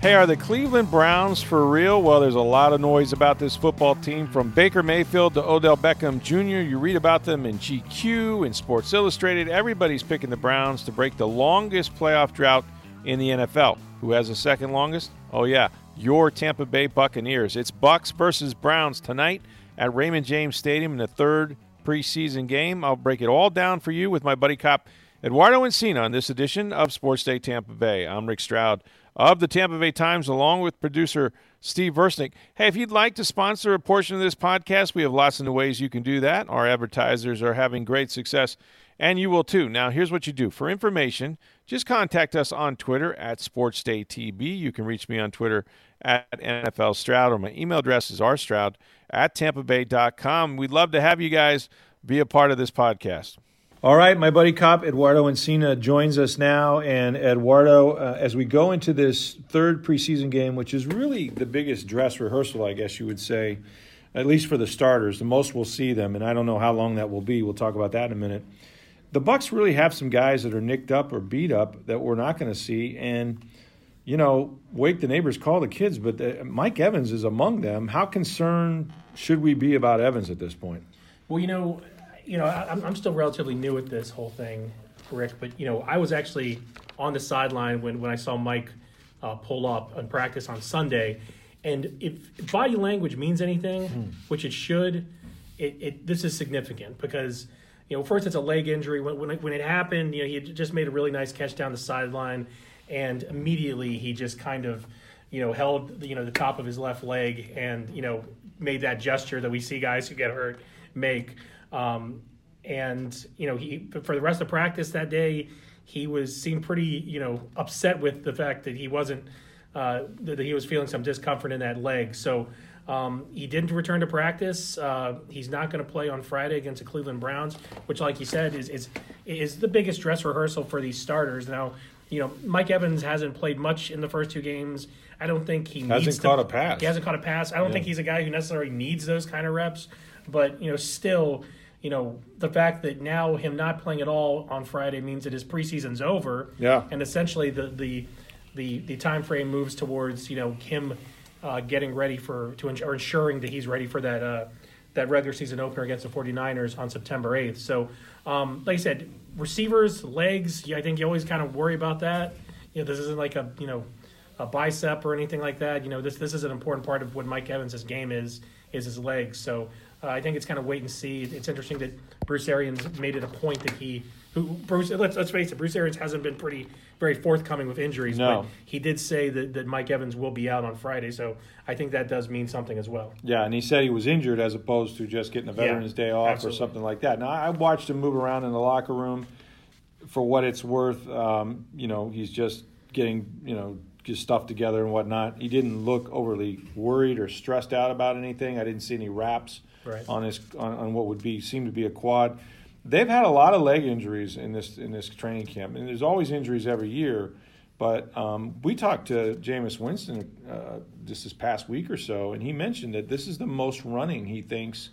Hey, are the Cleveland Browns for real? Well, there's a lot of noise about this football team from Baker Mayfield to Odell Beckham Jr. You read about them in GQ, in Sports Illustrated. Everybody's picking the Browns to break the longest playoff drought in the NFL. Who has the second longest? Oh, yeah, your Tampa Bay Buccaneers. It's Bucks versus Browns tonight at Raymond James Stadium in the third preseason game. I'll break it all down for you with my buddy cop Eduardo Encina on this edition of Sports Day Tampa Bay. I'm Rick Stroud of the Tampa Bay Times, along with producer Steve Versnick. Hey, if you'd like to sponsor a portion of this podcast, we have lots of new ways you can do that. Our advertisers are having great success, and you will too. Now, here's what you do for information just contact us on Twitter at SportsDayTB. You can reach me on Twitter at NFL Stroud, or my email address is rstroud at tampabay.com. We'd love to have you guys be a part of this podcast. All right, my buddy cop Eduardo Encina joins us now. And Eduardo, uh, as we go into this third preseason game, which is really the biggest dress rehearsal, I guess you would say, at least for the starters, the most we'll see them, and I don't know how long that will be. We'll talk about that in a minute. The Bucks really have some guys that are nicked up or beat up that we're not going to see, and you know, wake the neighbors, call the kids. But the, uh, Mike Evans is among them. How concerned should we be about Evans at this point? Well, you know, you know, I'm, I'm still relatively new at this whole thing, Rick. But you know, I was actually on the sideline when when I saw Mike uh, pull up and practice on Sunday. And if body language means anything, hmm. which it should, it, it this is significant because you know first it's a leg injury. When when it, when it happened, you know he just made a really nice catch down the sideline, and immediately he just kind of you know held you know the top of his left leg and you know made that gesture that we see guys who get hurt make. Um, and you know, he for the rest of practice that day, he was seemed pretty you know upset with the fact that he wasn't uh, that he was feeling some discomfort in that leg. So. Um, he didn't return to practice. Uh, he's not going to play on Friday against the Cleveland Browns, which, like you said, is is is the biggest dress rehearsal for these starters. Now, you know, Mike Evans hasn't played much in the first two games. I don't think he hasn't needs caught to, a pass. He hasn't caught a pass. I don't yeah. think he's a guy who necessarily needs those kind of reps. But you know, still, you know, the fact that now him not playing at all on Friday means that his preseason's over. Yeah. And essentially the the the, the time frame moves towards you know him uh, getting ready for to or ensuring that he's ready for that uh, that regular season opener against the 49ers on September 8th. So, um, like I said, receivers, legs, I think you always kind of worry about that. You know, this isn't like a you know a bicep or anything like that. You know, this this is an important part of what Mike Evans' game is is his legs. So uh, I think it's kind of wait and see. It's interesting that Bruce Arians made it a point that he, who Bruce, let's let's face it, Bruce Arians hasn't been pretty very forthcoming with injuries. No. But he did say that, that Mike Evans will be out on Friday, so I think that does mean something as well. Yeah, and he said he was injured as opposed to just getting a Veterans yeah, Day off absolutely. or something like that. Now I watched him move around in the locker room. For what it's worth, um, you know, he's just getting you know his stuff together and whatnot. He didn't look overly worried or stressed out about anything. I didn't see any wraps right. on his on, on, what would be seem to be a quad. They've had a lot of leg injuries in this in this training camp, and there's always injuries every year. But um, we talked to Jameis Winston uh, just this past week or so, and he mentioned that this is the most running he thinks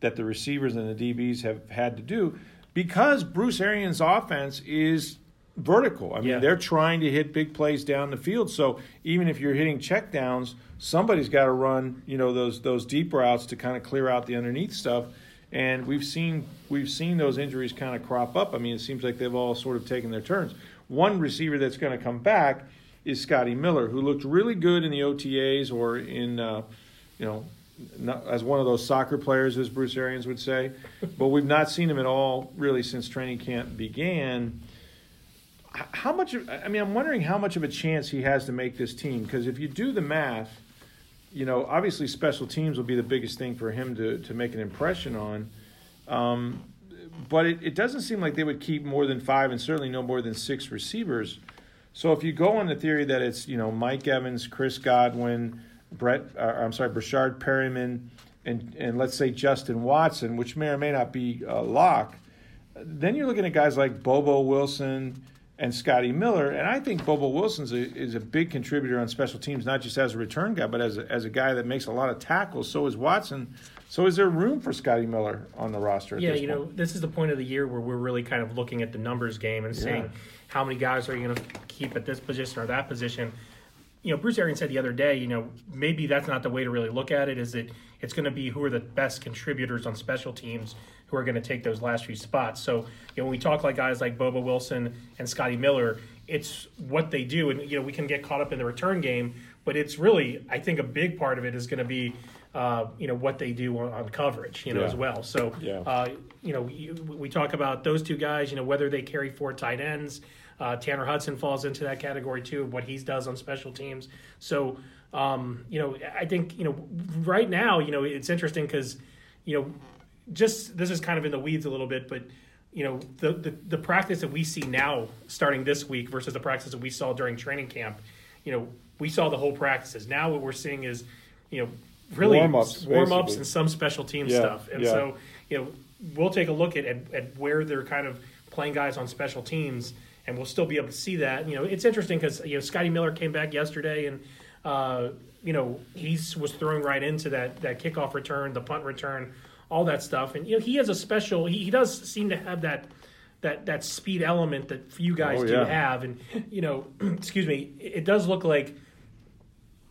that the receivers and the DBs have had to do because Bruce Arians' offense is vertical. I mean, yeah. they're trying to hit big plays down the field. So even if you're hitting checkdowns, somebody's got to run, you know, those those deep routes to kind of clear out the underneath stuff. And we've seen we've seen those injuries kind of crop up. I mean, it seems like they've all sort of taken their turns. One receiver that's going to come back is Scotty Miller, who looked really good in the OTAs or in, uh, you know, not, as one of those soccer players, as Bruce Arians would say. but we've not seen him at all really since training camp began how much? I mean, I'm wondering how much of a chance he has to make this team because if you do the math, you know, obviously special teams will be the biggest thing for him to to make an impression on. Um, but it, it doesn't seem like they would keep more than five and certainly no more than six receivers. So if you go on the theory that it's you know Mike Evans, Chris Godwin, Brett, uh, I'm sorry, Breshad Perriman, and and let's say Justin Watson, which may or may not be a lock, then you're looking at guys like Bobo Wilson and Scotty Miller. And I think Bobo Wilson's a, is a big contributor on special teams, not just as a return guy, but as a, as a guy that makes a lot of tackles. So is Watson. So is there room for Scotty Miller on the roster? yeah, you point? know, this is the point of the year where we're really kind of looking at the numbers game and saying yeah. how many guys are you going to keep at this position or that position. You know, Bruce Arians said the other day, you know, maybe that's not the way to really look at it. Is that it's going to be who are the best contributors on special teams who are going to take those last few spots. So, you know, when we talk like guys like Bobo Wilson and Scotty Miller, it's what they do. And, you know, we can get caught up in the return game, but it's really, I think a big part of it is going to be, uh, you know, what they do on, on coverage, you know, yeah. as well. So, yeah. uh, you know, we, we, talk about those two guys, you know, whether they carry four tight ends. Uh, Tanner Hudson falls into that category too, of what he does on special teams. So, um, you know, I think, you know, right now, you know, it's interesting because, you know, just this is kind of in the weeds a little bit, but you know the, the, the practice that we see now starting this week versus the practice that we saw during training camp. You know, we saw the whole practices. Now what we're seeing is, you know, really warm ups, warm ups, and some special team yeah, stuff. And yeah. so, you know, we'll take a look at, at, at where they're kind of playing guys on special teams, and we'll still be able to see that. You know, it's interesting because you know Scotty Miller came back yesterday, and uh, you know he was throwing right into that that kickoff return, the punt return all that stuff. And you know, he has a special. He, he does seem to have that that that speed element that you guys oh, do have. And you know, excuse me, it does look like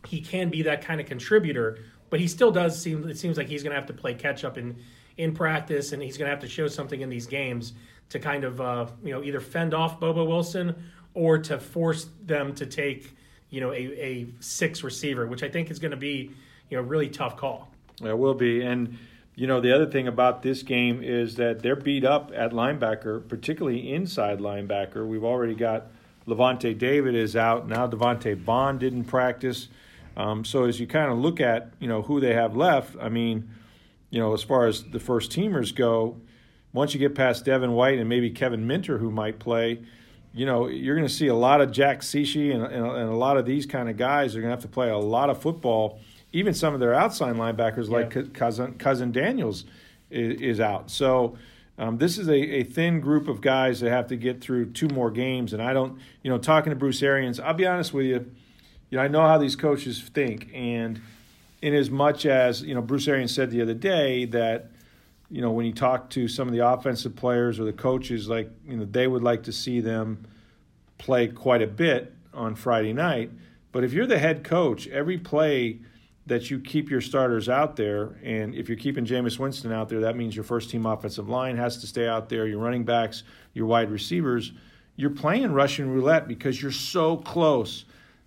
he can be that kind of contributor, but he still does seem. It seems like he's going to have to play catch up in in practice, and he's going to have to show something in these games to kind of uh, you know either fend off Bobo Wilson or to force them to take you know a, a six receiver, which I think is going to be you know a really tough call. It will be, and you know, the other thing about this game is that they're beat up at linebacker, particularly inside linebacker. We've already got Lavonte David is out. Now Devante Bond didn't practice. Um, so as you kind of look at, you know, who they have left, I mean, you know, as far as the first teamers go, once you get past Devin White and maybe Kevin Minter, who might play, you know, you're going to see a lot of Jack Cichy and, and, and, a lot of these kind of guys are going to have to play a lot of football – even some of their outside linebackers, like yeah. cousin cousin Daniels, is, is out. So. Um, this is a, a thin group of guys that have to get through two more games, and I don't, you know, talking to Bruce Arians, I'll be honest with you, you know, I know how these coaches think, and in as much as you know, Bruce Arians said the other day that, you know, when he talked to some of the offensive players or the coaches, like you know, they would like to see them play quite a bit on Friday night. But if you're the head coach, every play that you keep your starters out there. And if you're keeping Jameis Winston out there, that means your first team offensive line has to stay out there, your running backs, your wide receivers. You're playing Russian roulette because you're so close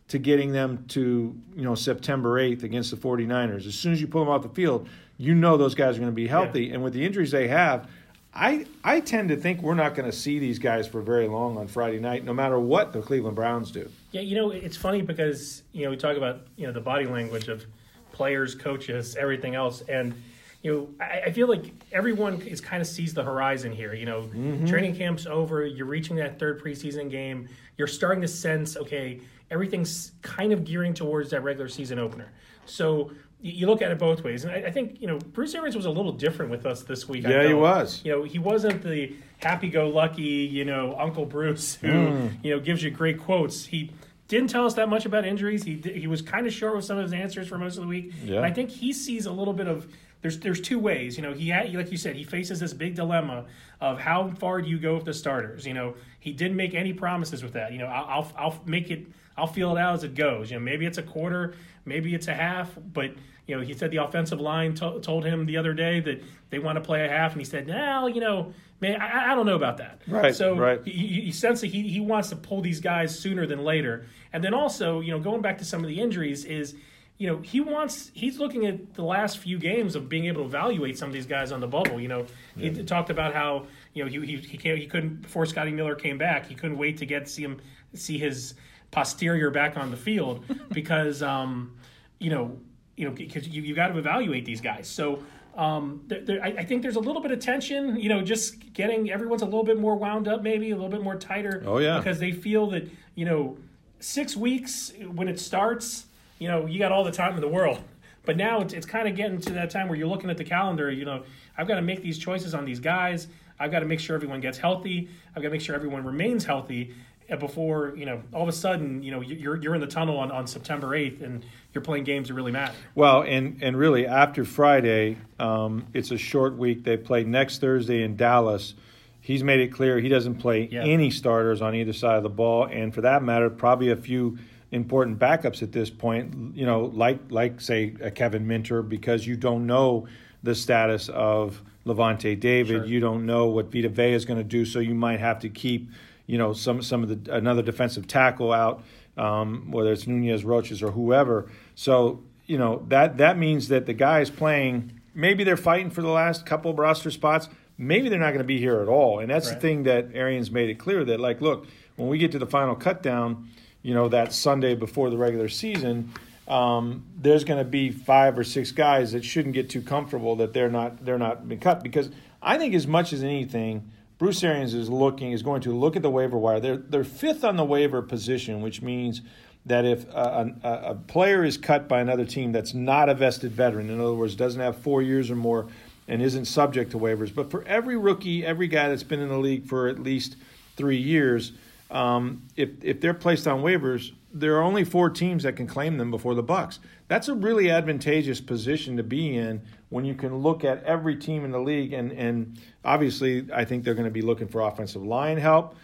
to getting them to, you know, September 8th against the 49ers. As soon as you pull them off the field, you know those guys are going to be healthy. Yeah. And with the injuries they have, I, I tend to think we're not going to see these guys for very long on Friday night, no matter what the Cleveland Browns do. Yeah, you know, it's funny because, you know, we talk about, you know, the body language of – players, coaches, everything else. And you know, I, I feel like everyone is kind of sees the horizon here. You know, mm-hmm. training camp's over. You're reaching that third preseason game. You're starting to sense, okay, everything's kind of gearing towards that regular season opener. So you look at it both ways, and I, I, think you know Bruce Arians was a little different with us this week. Yeah, he was. You know, he wasn't the happy-go-lucky, you know, Uncle Bruce who mm. you know gives you great quotes. He didn't tell us that much about injuries. He he was kind of short with some of his answers for most of the week. Yeah. And I think he sees a little bit of there's there's two ways. You know, he had, like you said, he faces this big dilemma of how far do you go with the starters. You know, he didn't make any promises with that. You know, I'll I'll, I'll make it. I'll feel it out as it goes. You know, maybe it's a quarter, maybe it's a half, but you know, he said the offensive line to- told him the other day that they want to play a half, and he said, "Now, you know, man, I, I don't know about that." Right. So right. He, he sense that he he wants to pull these guys sooner than later, and then also, you know, going back to some of the injuries is. You know, he wants. He's looking at the last few games of being able to evaluate some of these guys on the bubble. You know, yeah. he talked about how you know he he he, can't, he couldn't before Scotty Miller came back. He couldn't wait to get see him see his posterior back on the field because um, you know you know, because you you got to evaluate these guys. So um, there, there, I, I, think there's a little bit of tension. You know, just getting everyone's a little bit more wound up, maybe a little bit more tighter. Oh yeah, because they feel that you know six weeks when it starts, you know, you got all the time in the world. But now it's, it's kind of getting to that time where you're looking at the calendar. You know, I've got to make these choices on these guys. I've got to make sure everyone gets healthy. I've got to make sure everyone remains healthy. Before you know all of a sudden you know you're you're in the tunnel on, on September eighth and you're playing games that really matter. Well, and and really after Friday, um, it's a short week. They play next Thursday in Dallas. He's made it clear he doesn't play Yeah. any starters on either side of the ball, and for that matter, probably a few important backups at this point. You know, like like say a Kevin Minter, because you don't know the status of Lavonte David. Sure. You don't know what Vita Vea is going to do, so you might have to keep you know some some of the another defensive tackle out, um, whether it's Nunez-Roches, or whoever. So you know that that means that the guys playing maybe they're fighting for the last couple of roster spots. Maybe they're not going to be here at all, and that's the thing that Arians made it clear that like, look, when we get to the final cutdown, you know that Sunday before the regular season. Um, there's going to be five or six guys that shouldn't get too comfortable that they're not they're not being cut because I think as much as anything, Bruce Arians is looking is going to look at the waiver wire. They're they're fifth on the waiver position, which means that if a, a, a player is cut by another team that's not a vested veteran, in other words, doesn't have four years or more and isn't subject to waivers, but for every rookie, every guy that's been in the league for at least three years, um, if if they're placed on waivers, there are only four teams that can claim them before the Bucks. That's a really advantageous position to be in when you can look at every team in the league, and and obviously, I think they're going to be looking for offensive line help.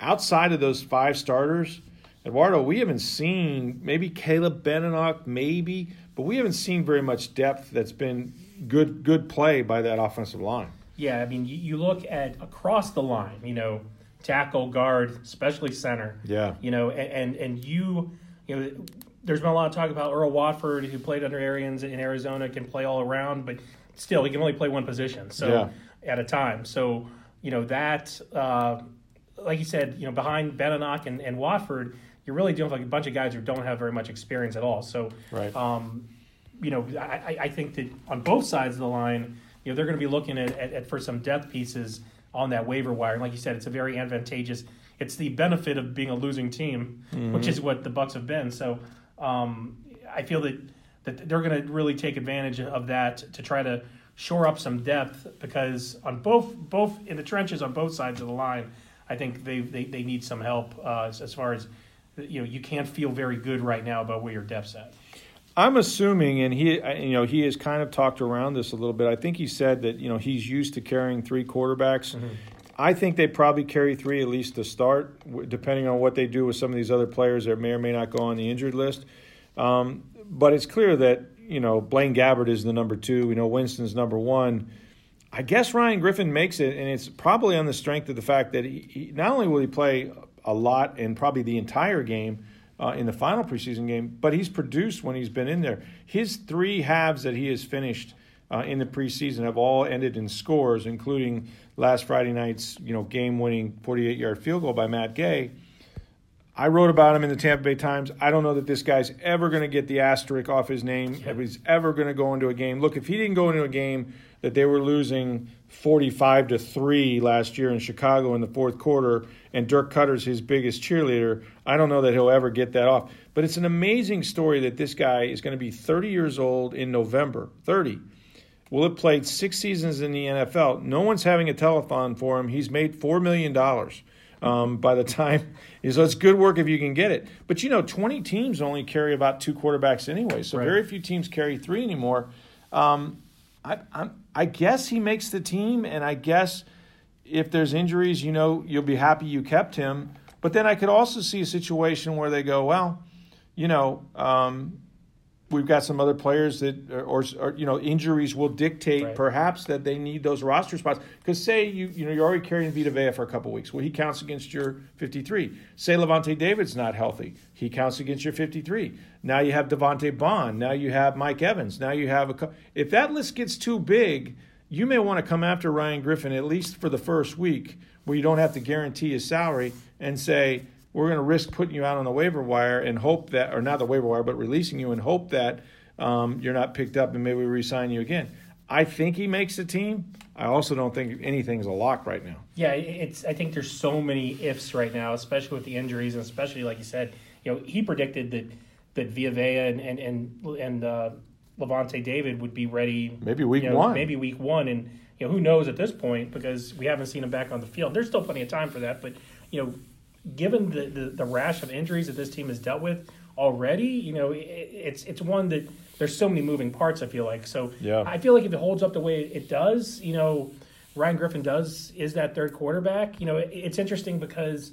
Outside of those five starters, Eduardo, we haven't seen maybe Caleb Benenoch, maybe, but we haven't seen very much depth that's been good good play by that offensive line. Yeah, I mean, you, you look at across the line, you know, tackle, guard, especially center. Yeah. You know, and and, and you, you know, there's been a lot of talk about Earl Watford, who played under Arians in Arizona, can play all around, but still, he can only play one position, so at a time. So, you know, that, uh, like you said, you know, behind Benenoch and, and Watford, you're really dealing with like a bunch of guys who don't have very much experience at all. So, Right. um, you know, I, I- think that on both sides of the line, you know, they're going to be looking at, at, at for some depth pieces on that waiver wire. And like you said, it's a very advantageous. It's the benefit of being a losing team, which is what the Bucks have been. So um, I feel that that they're going to really take advantage of that to try to shore up some depth because on both both in the trenches on both sides of the line, I think they they, they need some help uh, as, as far as you know. You can't feel very good right now about where your depth's at. I'm assuming, and he, you know, he has kind of talked around this a little bit. I think he said that you know he's used to carrying three quarterbacks. I think they probably carry three at least to start, depending on what they do with some of these other players that may or may not go on the injured list. Um, but it's clear that you know Blaine Gabbert is the number two. We know Winston's number one. I guess Ryan Griffin makes it, and it's probably on the strength of the fact that he, he not only will he play a lot and probably the entire game uh, in the final preseason game, but he's produced when he's been in there. His three halves that he has finished uh, in the preseason have all ended in scores, including last Friday night's you know game-winning 48-yard field goal by Matt Gay. I wrote about him in the Tampa Bay Times. I don't know that this guy's ever going to get the asterisk off his name. If he's ever going to go into a game. Look, if he didn't go into a game that they were losing 45 to 3 last year in Chicago in the fourth quarter and Dirk Koetter's his biggest cheerleader, I don't know that he'll ever get that off. But it's an amazing story that this guy is going to be 30 years old in November. 30 Willett played six seasons in the NFL. No one's having a telethon for him. He's made $4 million um, by the time. So it's good work if you can get it. But you know, 20 teams only carry about two quarterbacks anyway. So right. very few teams carry three anymore. Um, I, I, I guess he makes the team, and I guess if there's injuries, you know, you'll be happy you kept him. But then I could also see a situation where they go, well, you know, um, we've got some other players that, or, or, you know, injuries will dictate Right. perhaps that they need those roster spots. Because say you, you know, you're already carrying Vita Vea for a couple weeks. Well, he counts against your 53. Say Lavonte David's not healthy. He counts against your 53. Now you have Devante Bond. Now you have Mike Evans. Now you have a. If that list gets too big, you may want to come after Ryan Griffin at least for the first week, where you don't have to guarantee his salary, and say we're going to risk putting you out on the waiver wire and hope that, or not the waiver wire, but releasing you and hope that um, you're not picked up and maybe we re-sign you again. I think he makes the team. I also don't think anything's a lock right now. Yeah, it's. I think there's so many ifs right now, especially with the injuries, and especially like you said, you know, he predicted that that Vita Vea and and and, and uh, Lavonte David would be ready Maybe week you know, one. maybe week one, and you know who knows at this point because we haven't seen him back on the field. There's still plenty of time for that, but you know, given the, the, the rash of injuries that this team has dealt with already, you know, it, it's it's one that there's so many moving parts. I feel like so. Yeah. I feel like if it holds up the way it does, you know, Ryan Griffin does is that third quarterback. You know, it, it's interesting because.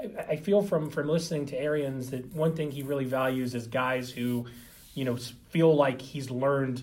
I- I feel from from listening to Arians that one thing he really values is guys who, you know, feel like he's learned,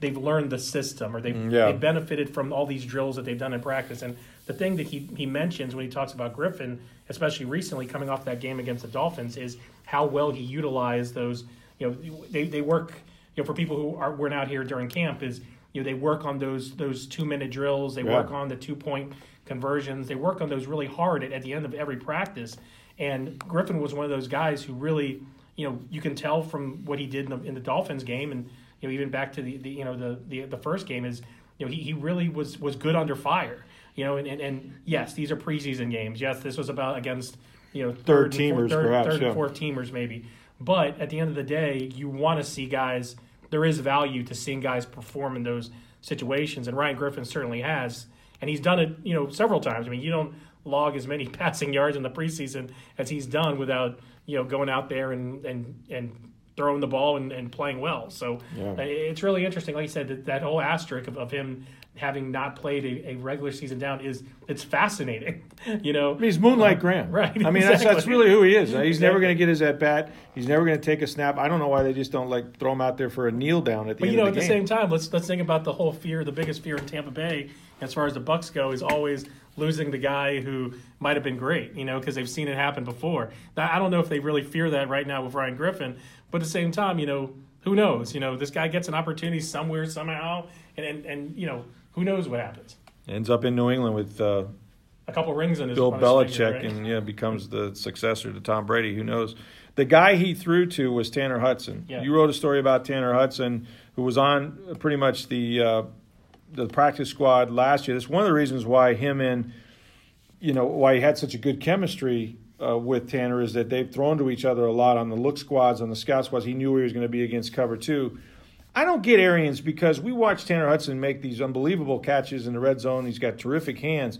they've learned the system or they've, mm, yeah. they've benefited from all these drills that they've done in practice. And the thing that he he mentions when he talks about Griffin, especially recently coming off that game against the Dolphins, is how well he utilized those. You know, they they work. You know, for people who are weren't out here during camp, is you know they work on those those two minute drills. They Yeah. work on the two point conversions. They work on those really hard at, at the end of every practice. And Griffin was one of those guys who really, you know, you can tell from what he did in the, in the Dolphins game, and you know, even back to the, the you know the, the the first game is, you know, he, he really was was good under fire. You know, and, and, and yes, these are preseason games. Yes, this was about against you know Third fourth- teamers, third, perhaps, third yeah. and fourth teamers maybe. But at the end of the day, you want to see guys. There is value to seeing guys perform in those situations, and Ryan Griffin certainly has, and he's done it. You know, several times. I mean, you don't log as many passing yards in the preseason as he's done without you know going out there and and and throwing the ball and, and playing well. So Yeah. uh, it's really interesting. Like you said, that, that whole asterisk of, of him having not played a, a regular season down is it's fascinating. you know, I mean, he's Moonlight Graham. Right, I mean, that's, that's really who he is. He's never going to get his at bat. He's never going to take a snap. I don't know why they just don't like throw him out there for a kneel down at the end of the year. But you know, of at the the same time, let's let's think about the whole fear. The biggest fear in Tampa Bay, as far as the Bucks go, is always losing the guy who might have been great. You know, because they've seen it happen before. I don't know if they really fear that right now with Ryan Griffin, but at the same time, you know, who knows? You know, this guy gets an opportunity somewhere somehow, and and, and you know, who knows what happens? Ends up in New England with uh, A couple rings in his Bill Belichick finger, right? and yeah becomes the successor to Tom Brady. Who knows? The guy he threw to was Tanner Hudson. Yeah. You wrote a story about Tanner Hudson, who was on pretty much the uh, the practice squad last year. That's one of the reasons why him and you know why he had such a good chemistry uh, with Tanner is that they've thrown to each other a lot on the look squads, on the scout squads. He knew he was going to be against cover two. I don't get Arians because we watched Tanner Hudson make these unbelievable catches in the red zone. He's got terrific hands,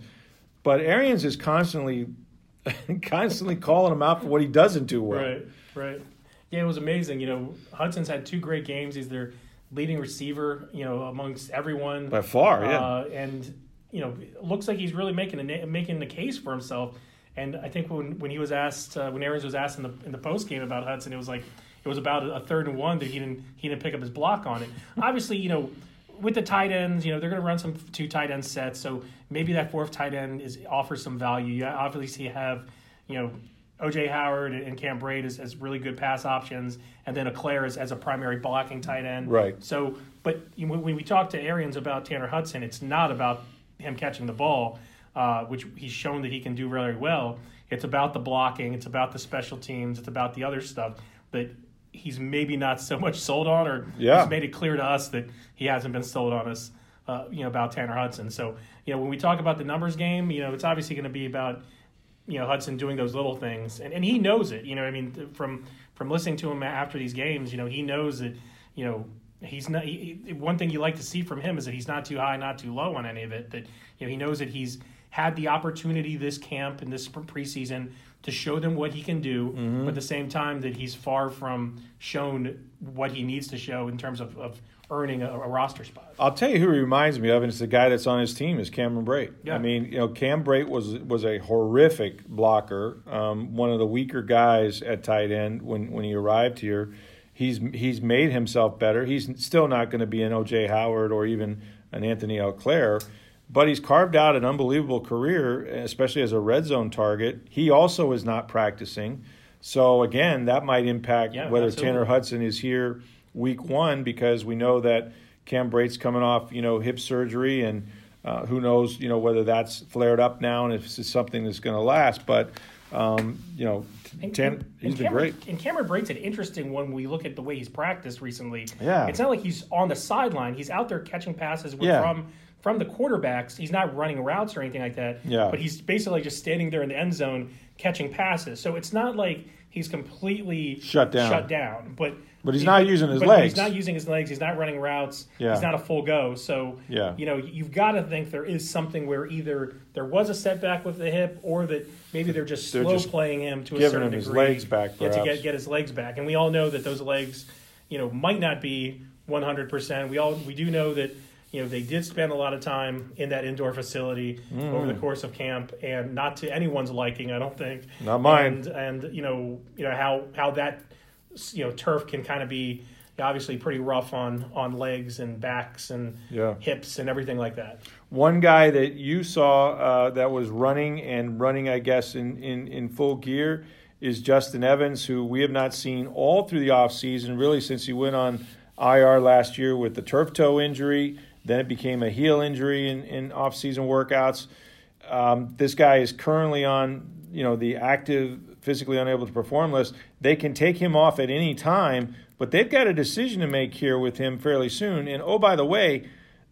but Arians is constantly, constantly calling him out for what he doesn't do well. Right, right. Yeah, it was amazing. You know, Hudson's had two great games. He's their leading receiver, you know, amongst everyone By far, yeah. Uh, and you know, looks like he's really making a making the case for himself. And I think when when he was asked, uh, when Arians was asked in the in the post game about Hudson, it was like it was about a third and one that he didn't he didn't pick up his block on it. Obviously, you know. With the tight ends, you know they're going to run some two tight end sets, so maybe that fourth tight end is offers some value. You obviously you have, you know, OJ Howard and Cam Brate as, as really good pass options, and then Auclair as, as a primary blocking tight end. Right. So, but when we talk to Arians about Tanner Hudson, it's not about him catching the ball, uh, which he's shown that he can do very well. It's about the blocking, it's about the special teams, it's about the other stuff that he's maybe not so much sold on, or Yeah. he's made it clear to us that he hasn't been sold on us, uh, you know, about Tanner Hudson. So, you know, when we talk about the numbers game, you know, it's obviously going to be about you know Hudson doing those little things, and, and he knows it. You know, I mean, from from listening to him after these games, you know, he knows that you know he's not. He, one thing you like to see from him is that he's not too high, not too low on any of it. That you know he knows that he's had the opportunity this camp and this preseason to show them what he can do, but at the same time that he's far from shown what he needs to show in terms of, of earning a, a roster spot. I'll tell you who he reminds me of, and it's the guy that's on his team is Cameron Brate. Yeah. I mean, you know, Cam Brate was was a horrific blocker, um, one of the weaker guys at tight end when when he arrived here. He's he's made himself better. He's still not going to be an OJ Howard or even an Anthony Auclair, but he's carved out an unbelievable career, especially as a red zone target. He also is not practicing. So again, that might impact Yeah, whether absolutely. Tanner Hudson is here week one because we know that Cam Brate's coming off, you know, hip surgery and Uh, who knows, you know, whether that's flared up now and if this is something that's going to last. But um, you know, And- Tan, and- he's and been Cameron, great. And Cameron Brate's an interesting one when we look at the way he's practiced recently. Yeah. It's not like he's on the sideline. He's out there catching passes Yeah. from from the quarterbacks. He's not running routes or anything like that. Yeah. But he's basically just standing there in the end zone catching passes. So it's not like he's completely Shut down. Shut down. But But he's not using his but legs. He's not using his legs. He's not running routes. Yeah. He's not a full go. So Yeah. you know, you've got to think there is something where either there was a setback with the hip, or that maybe they're just They're slow just playing him to a giving certain him his legs back, Yeah, to get get his legs back. And we all know that those legs, you know, might not be 100. percent We all we do know that you know they did spend a lot of time in that indoor facility Mm. over the course of camp, and not to anyone's liking, I don't think. Not mine. And and you know you know how how that you know turf can kind of be obviously pretty rough on on legs and backs and Yeah. hips and everything like that. One guy that you saw uh, that was running and running, I guess, in, in, in full gear is Justin Evans, who we have not seen all through the offseason, really since he went on IR last year with the turf toe injury. Then it became a heel injury in, in offseason workouts. Um, this guy is currently on, you know, the active, physically unable to perform list. They can take him off at any time, but they've got a decision to make here with him fairly soon. And oh, by the way,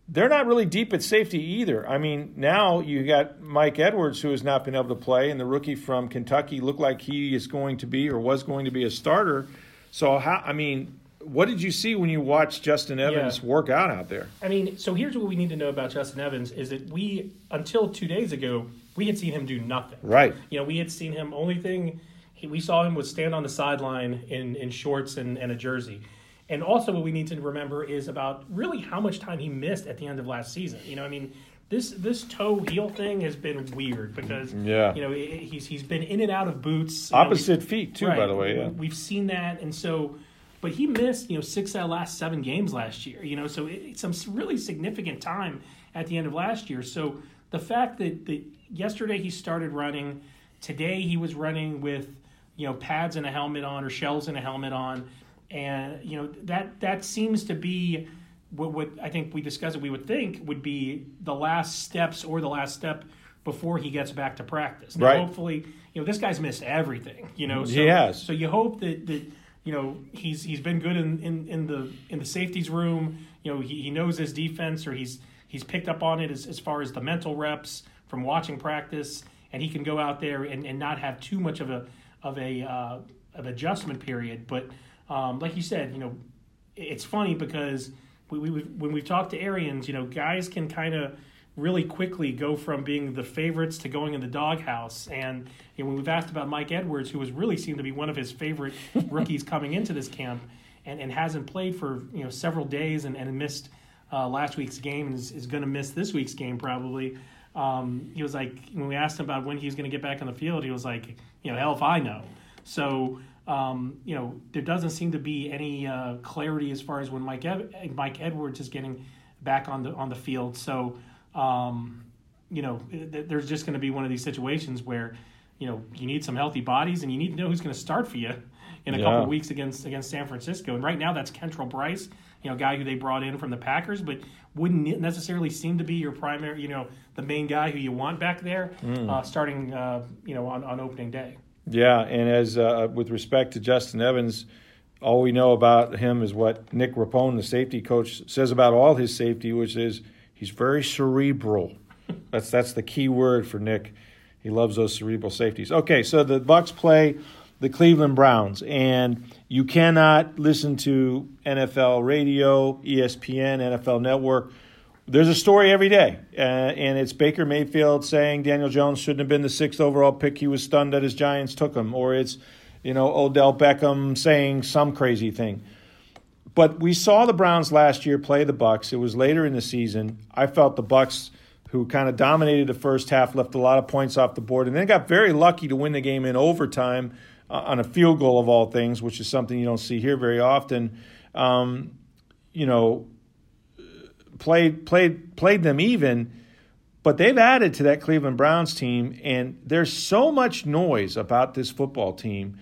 they're not really deep at safety either. I mean, now you got Mike Edwards, who has not been able to play, and the rookie from Kentucky looked like he is going to be or was going to be a starter. So, how? I mean, what did you see when you watched Justin Evans Yeah. work out out there? I mean, so here's what we need to know about Justin Evans is that we until two days ago we had seen him do nothing. Right. You know, we had seen him. Only thing he, we saw him was stand on the sideline in in shorts and, and a jersey. And also, what we need to remember is about really how much time he missed at the end of last season. You know, I mean, this this toe heel thing has been weird because Yeah. you know he's he's been in and out of boots. You know, Opposite feet too, Right. by the way. Yeah. We've seen that, and so, but he missed, you know, six out of the last seven games last year. You know, so it, it's some really significant time at the end of last year. So the fact that, that yesterday he started running, today he was running with, you know, pads and a helmet on or shells and a helmet on, and you know that that seems to be what, what I think we discussed. We would think would be the last steps or the last step before he gets back to practice. Now, Right. hopefully, you know, this guy's missed everything. You know, mm-hmm. so, He has. So you hope that that you know he's he's been good in, in, in the in the safeties room. You know, he, he knows his defense, or he's he's picked up on it as, as far as the mental reps from watching practice, and he can go out there and, and not have too much of a of a uh, of adjustment period. But um, like you said, you know, it's funny because we, we when we've talked to Arians, you know, guys can kind of really quickly go from being the favorites to going in the doghouse. And you know, when we've asked about Mike Edwards, who has really seemed to be one of his favorite rookies coming into this camp, and, and hasn't played for you know several days and, and missed uh, last week's game and is, is going to miss this week's game probably. Um, he was like when we asked him about when he was going to get back on the field, he was like, you know, hell if I know. So um, you know, there doesn't seem to be any uh, clarity as far as when Mike Ev- Mike Edwards is getting back on the on the field. So um, you know, th- there's just going to be one of these situations where you know you need some healthy bodies and you need to know who's going to start for you in a Yeah. couple of weeks against against San Francisco. And right now, that's Kentrell Brice, you know, guy who they brought in from the Packers, but wouldn't necessarily seem to be your primary, you know, the main guy who you want back there, uh, starting, uh, you know, on, on opening day. Yeah, and as uh, with respect to Justin Evans, all we know about him is what Nick Rapone, the safety coach, says about all his safety, which is he's very cerebral. That's that's the key word for Nick. He loves those cerebral safeties. Okay, so the Bucks play the Cleveland Browns, and you cannot listen to NFL radio, ESPN, NFL Network. There's a story every day, uh, and it's Baker Mayfield saying Daniel Jones shouldn't have been the sixth overall pick. He was stunned that his Giants took him, or it's you know Odell Beckham saying some crazy thing. But we saw the Browns last year play the Bucks. It was later in the season. I felt the Bucks, who kind of dominated the first half, left a lot of points off the board, and then got very lucky to win the game in overtime uh, on a field goal of all things, which is something you don't see here very often. Um, you know, played played played them even, but they've added to that Cleveland Browns team, and there's so much noise about this football team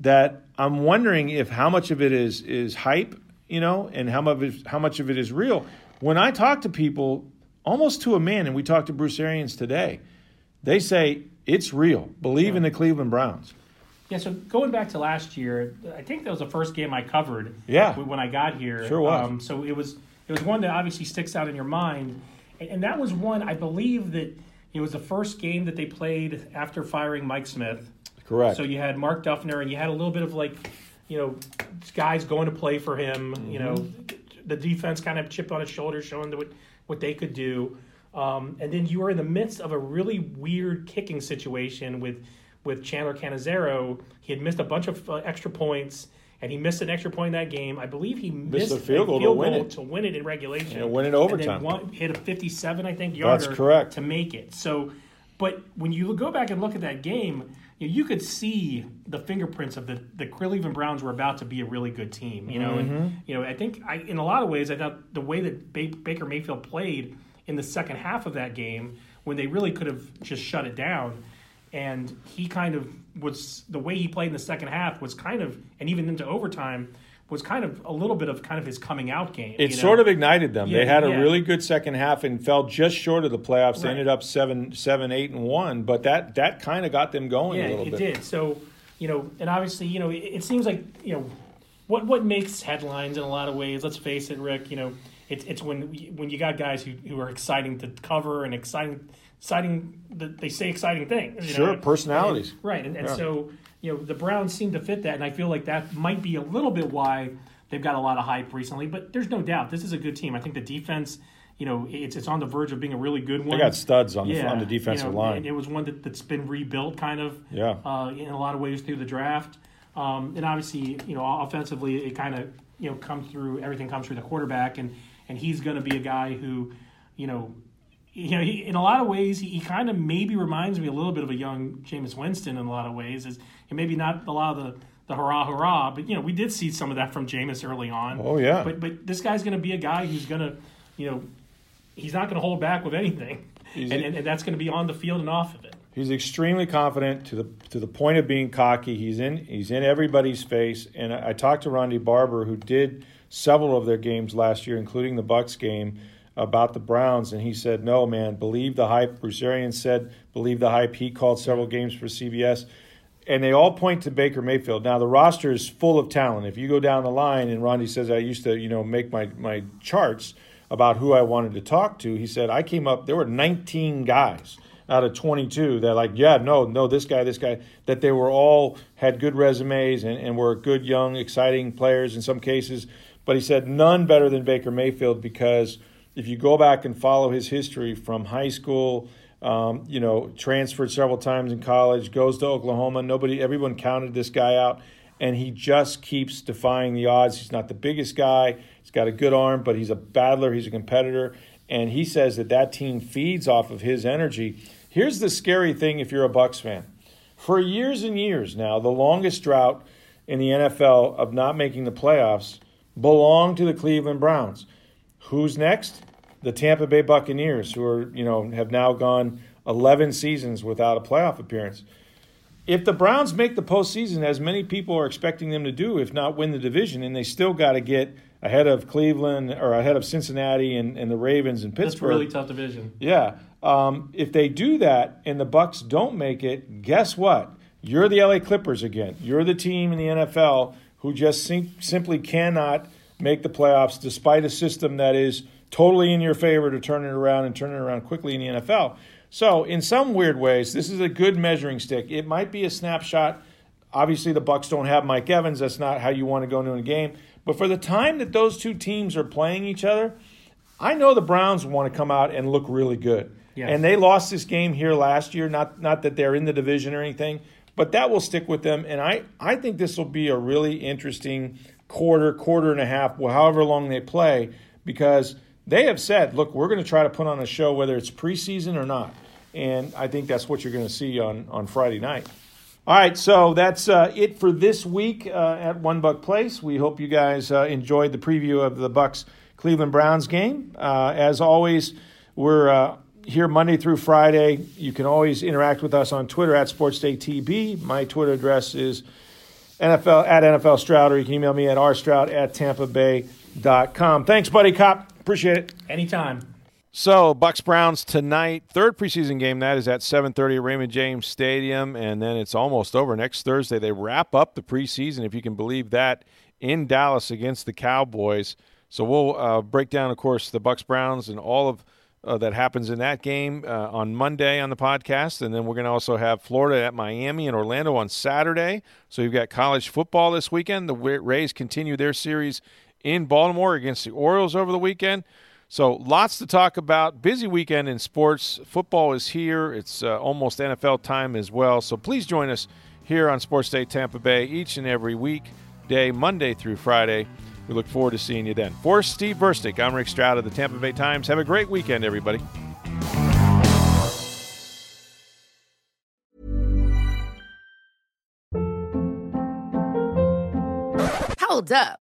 that I'm wondering if how much of it is is hype, you know, and how much of it, how much of it is real. When I talk to people, almost to a man. And we talked to Bruce Arians today. They say it's real. Believe yeah. in the Cleveland Browns. Yeah, so going back to last year, I think that was the first game I covered. Yeah. when I got here. Sure was. Um, so it was it was one that obviously sticks out in your mind, and, and that was one I believe that it was the first game that they played after firing Mike Smith. Correct. So you had Mark Duffner, and you had a little bit of like, you know, guys going to play for him. Mm-hmm. You know, the defense kind of chipped on his shoulder, showing what what they could do. Um, and then you were in the midst of a really weird kicking situation with with Chandler Catanzaro. He had missed a bunch of uh, extra points, and he missed an extra point in that game. I believe he missed, missed a field, goal, field goal, to, win to win it in regulation. And win it overtime. Then hit a 57, I think, yarder That's correct. to make it. So, but when you go back and look at that game, you, know, you could see the fingerprints of the the Cleveland Browns were about to be a really good team. You know, mm-hmm. and you know, I think I, in a lot of ways, I thought the way that Baker Mayfield played in the second half of that game, when they really could have just shut it down and he kind of was the way he played in the second half was kind of and even into overtime was kind of a little bit of kind of his coming out game. It you know? sort of ignited them. Yeah, they had a yeah. really good second half and fell just short of the playoffs. They right. ended up seven, seven, eight, and one. But that that kind of got them going yeah, a little it bit. did. So you know, and obviously, you know, it, it, seems like you know what what makes headlines in a lot of ways. Let's face it, Rick. You know, it's it's when when you got guys who who are exciting to cover and exciting exciting they say exciting things. sure, know? personalities. And, right, and, and yeah. so you know the Browns seem to fit that, and I feel like that might be a little bit why they've got a lot of hype recently. But there's no doubt this is a good team. I think the defense. You know, it's it's on the verge of being a really good one. They got studs on yeah, the on the defensive you know, line. It was one that, that's been rebuilt, kind of. Yeah. Uh, in a lot of ways through the draft, um, and obviously, you know, offensively, it kind of you know comes through. Everything comes through the quarterback, and and he's going to be a guy who, you know, you know, he, in a lot of ways, he, he kind of maybe reminds me a little bit of a young Jameis Winston in a lot of ways. Is maybe not a lot of the the hurrah hurrah, but you know, we did see some of that from Jameis early on. Oh yeah. But but this guy's going to be a guy who's going to, you know, he's not going to hold back with anything, and, and, and that's going to be on the field and off of it. He's extremely confident to the to the point of being cocky. He's in he's in everybody's face. And I, I talked to Ronde Barber, who did several of their games last year, including the Bucks game about the Browns, and he said, "No, man, believe the hype." Bruce Arians said, "Believe the hype." He called several games for CBS, and they all point to Baker Mayfield. Now the roster is full of talent. If you go down the line, and Ronde says, "I used to, you know, make my my charts about who I wanted to talk to," he said, "I came up. There were 19 guys." out of 22 that like yeah no no this guy this guy that they were all had good resumes and, and were good young exciting players in some cases but he said none better than baker mayfield because if you go back and follow his history from high school, um, you know, transferred several times in college, goes to Oklahoma. Nobody, everyone counted this guy out, and he just keeps defying the odds. He's not the biggest guy. He's got a good arm, but he's a battler. He's a competitor, and he says that that team feeds off of his energy. Here's the scary thing: if you're a Bucks fan, for years and years now, the longest drought in the NFL of not making the playoffs belonged to the Cleveland Browns. Who's next? The Tampa Bay Buccaneers, who are, you know, have now gone 11 seasons without a playoff appearance. If the Browns make the postseason, as many people are expecting them to do, if not win the division, and they still got to get ahead of Cleveland or ahead of Cincinnati and, and the Ravens and Pittsburgh. That's a really tough division. Yeah. Um, if they do that and the Bucks don't make it, guess what? You're the LA Clippers again. You're the team in the NFL who just sim- simply cannot make the playoffs despite a system that is totally in your favor to turn it around and turn it around quickly in the NFL. So, in some weird ways, this is a good measuring stick. It might be a snapshot. Obviously, the Bucks don't have Mike Evans. That's not how you want to go into a game. But for the time that those two teams are playing each other, I know the Browns want to come out and look really good. Yes. And they lost this game here last year. Not not that they're in the division or anything, but that will stick with them. And I, I think this will be a really interesting quarter, quarter and a half, however long they play, because they have said, look, we're going to try to put on a show whether it's preseason or not. And I think that's what you're going to see on, on Friday night. All right, so that's uh, it for this week uh, at One Buck Place. We hope you guys uh, enjoyed the preview of the Bucks Cleveland Browns game. Uh, as always, we're uh, here Monday through Friday. You can always interact with us on Twitter at SportsDayTB. My Twitter address is NFL at NFL Stroud, or you can email me at rstroud at tampa bay.com. Thanks, buddy cop. Appreciate it. Anytime. So Bucks Browns tonight, third preseason game that is at 7:30 at Raymond James Stadium, and then it's almost over next Thursday. They wrap up the preseason, if you can believe that, in Dallas against the Cowboys. So we'll uh, break down, of course, the Bucks Browns and all of uh, that happens in that game uh, on Monday on the podcast, and then we're going to also have Florida at Miami and Orlando on Saturday. So you've got college football this weekend. The Rays continue their series in Baltimore against the Orioles over the weekend. So lots to talk about. Busy weekend in sports. Football is here. It's uh, almost NFL time as well. So please join us here on Sports Day Tampa Bay each and every week, day Monday through Friday. We look forward to seeing you then. For Steve Versnick, I'm Rick Stroud of the Tampa Bay Times. Have a great weekend, everybody. Hold up.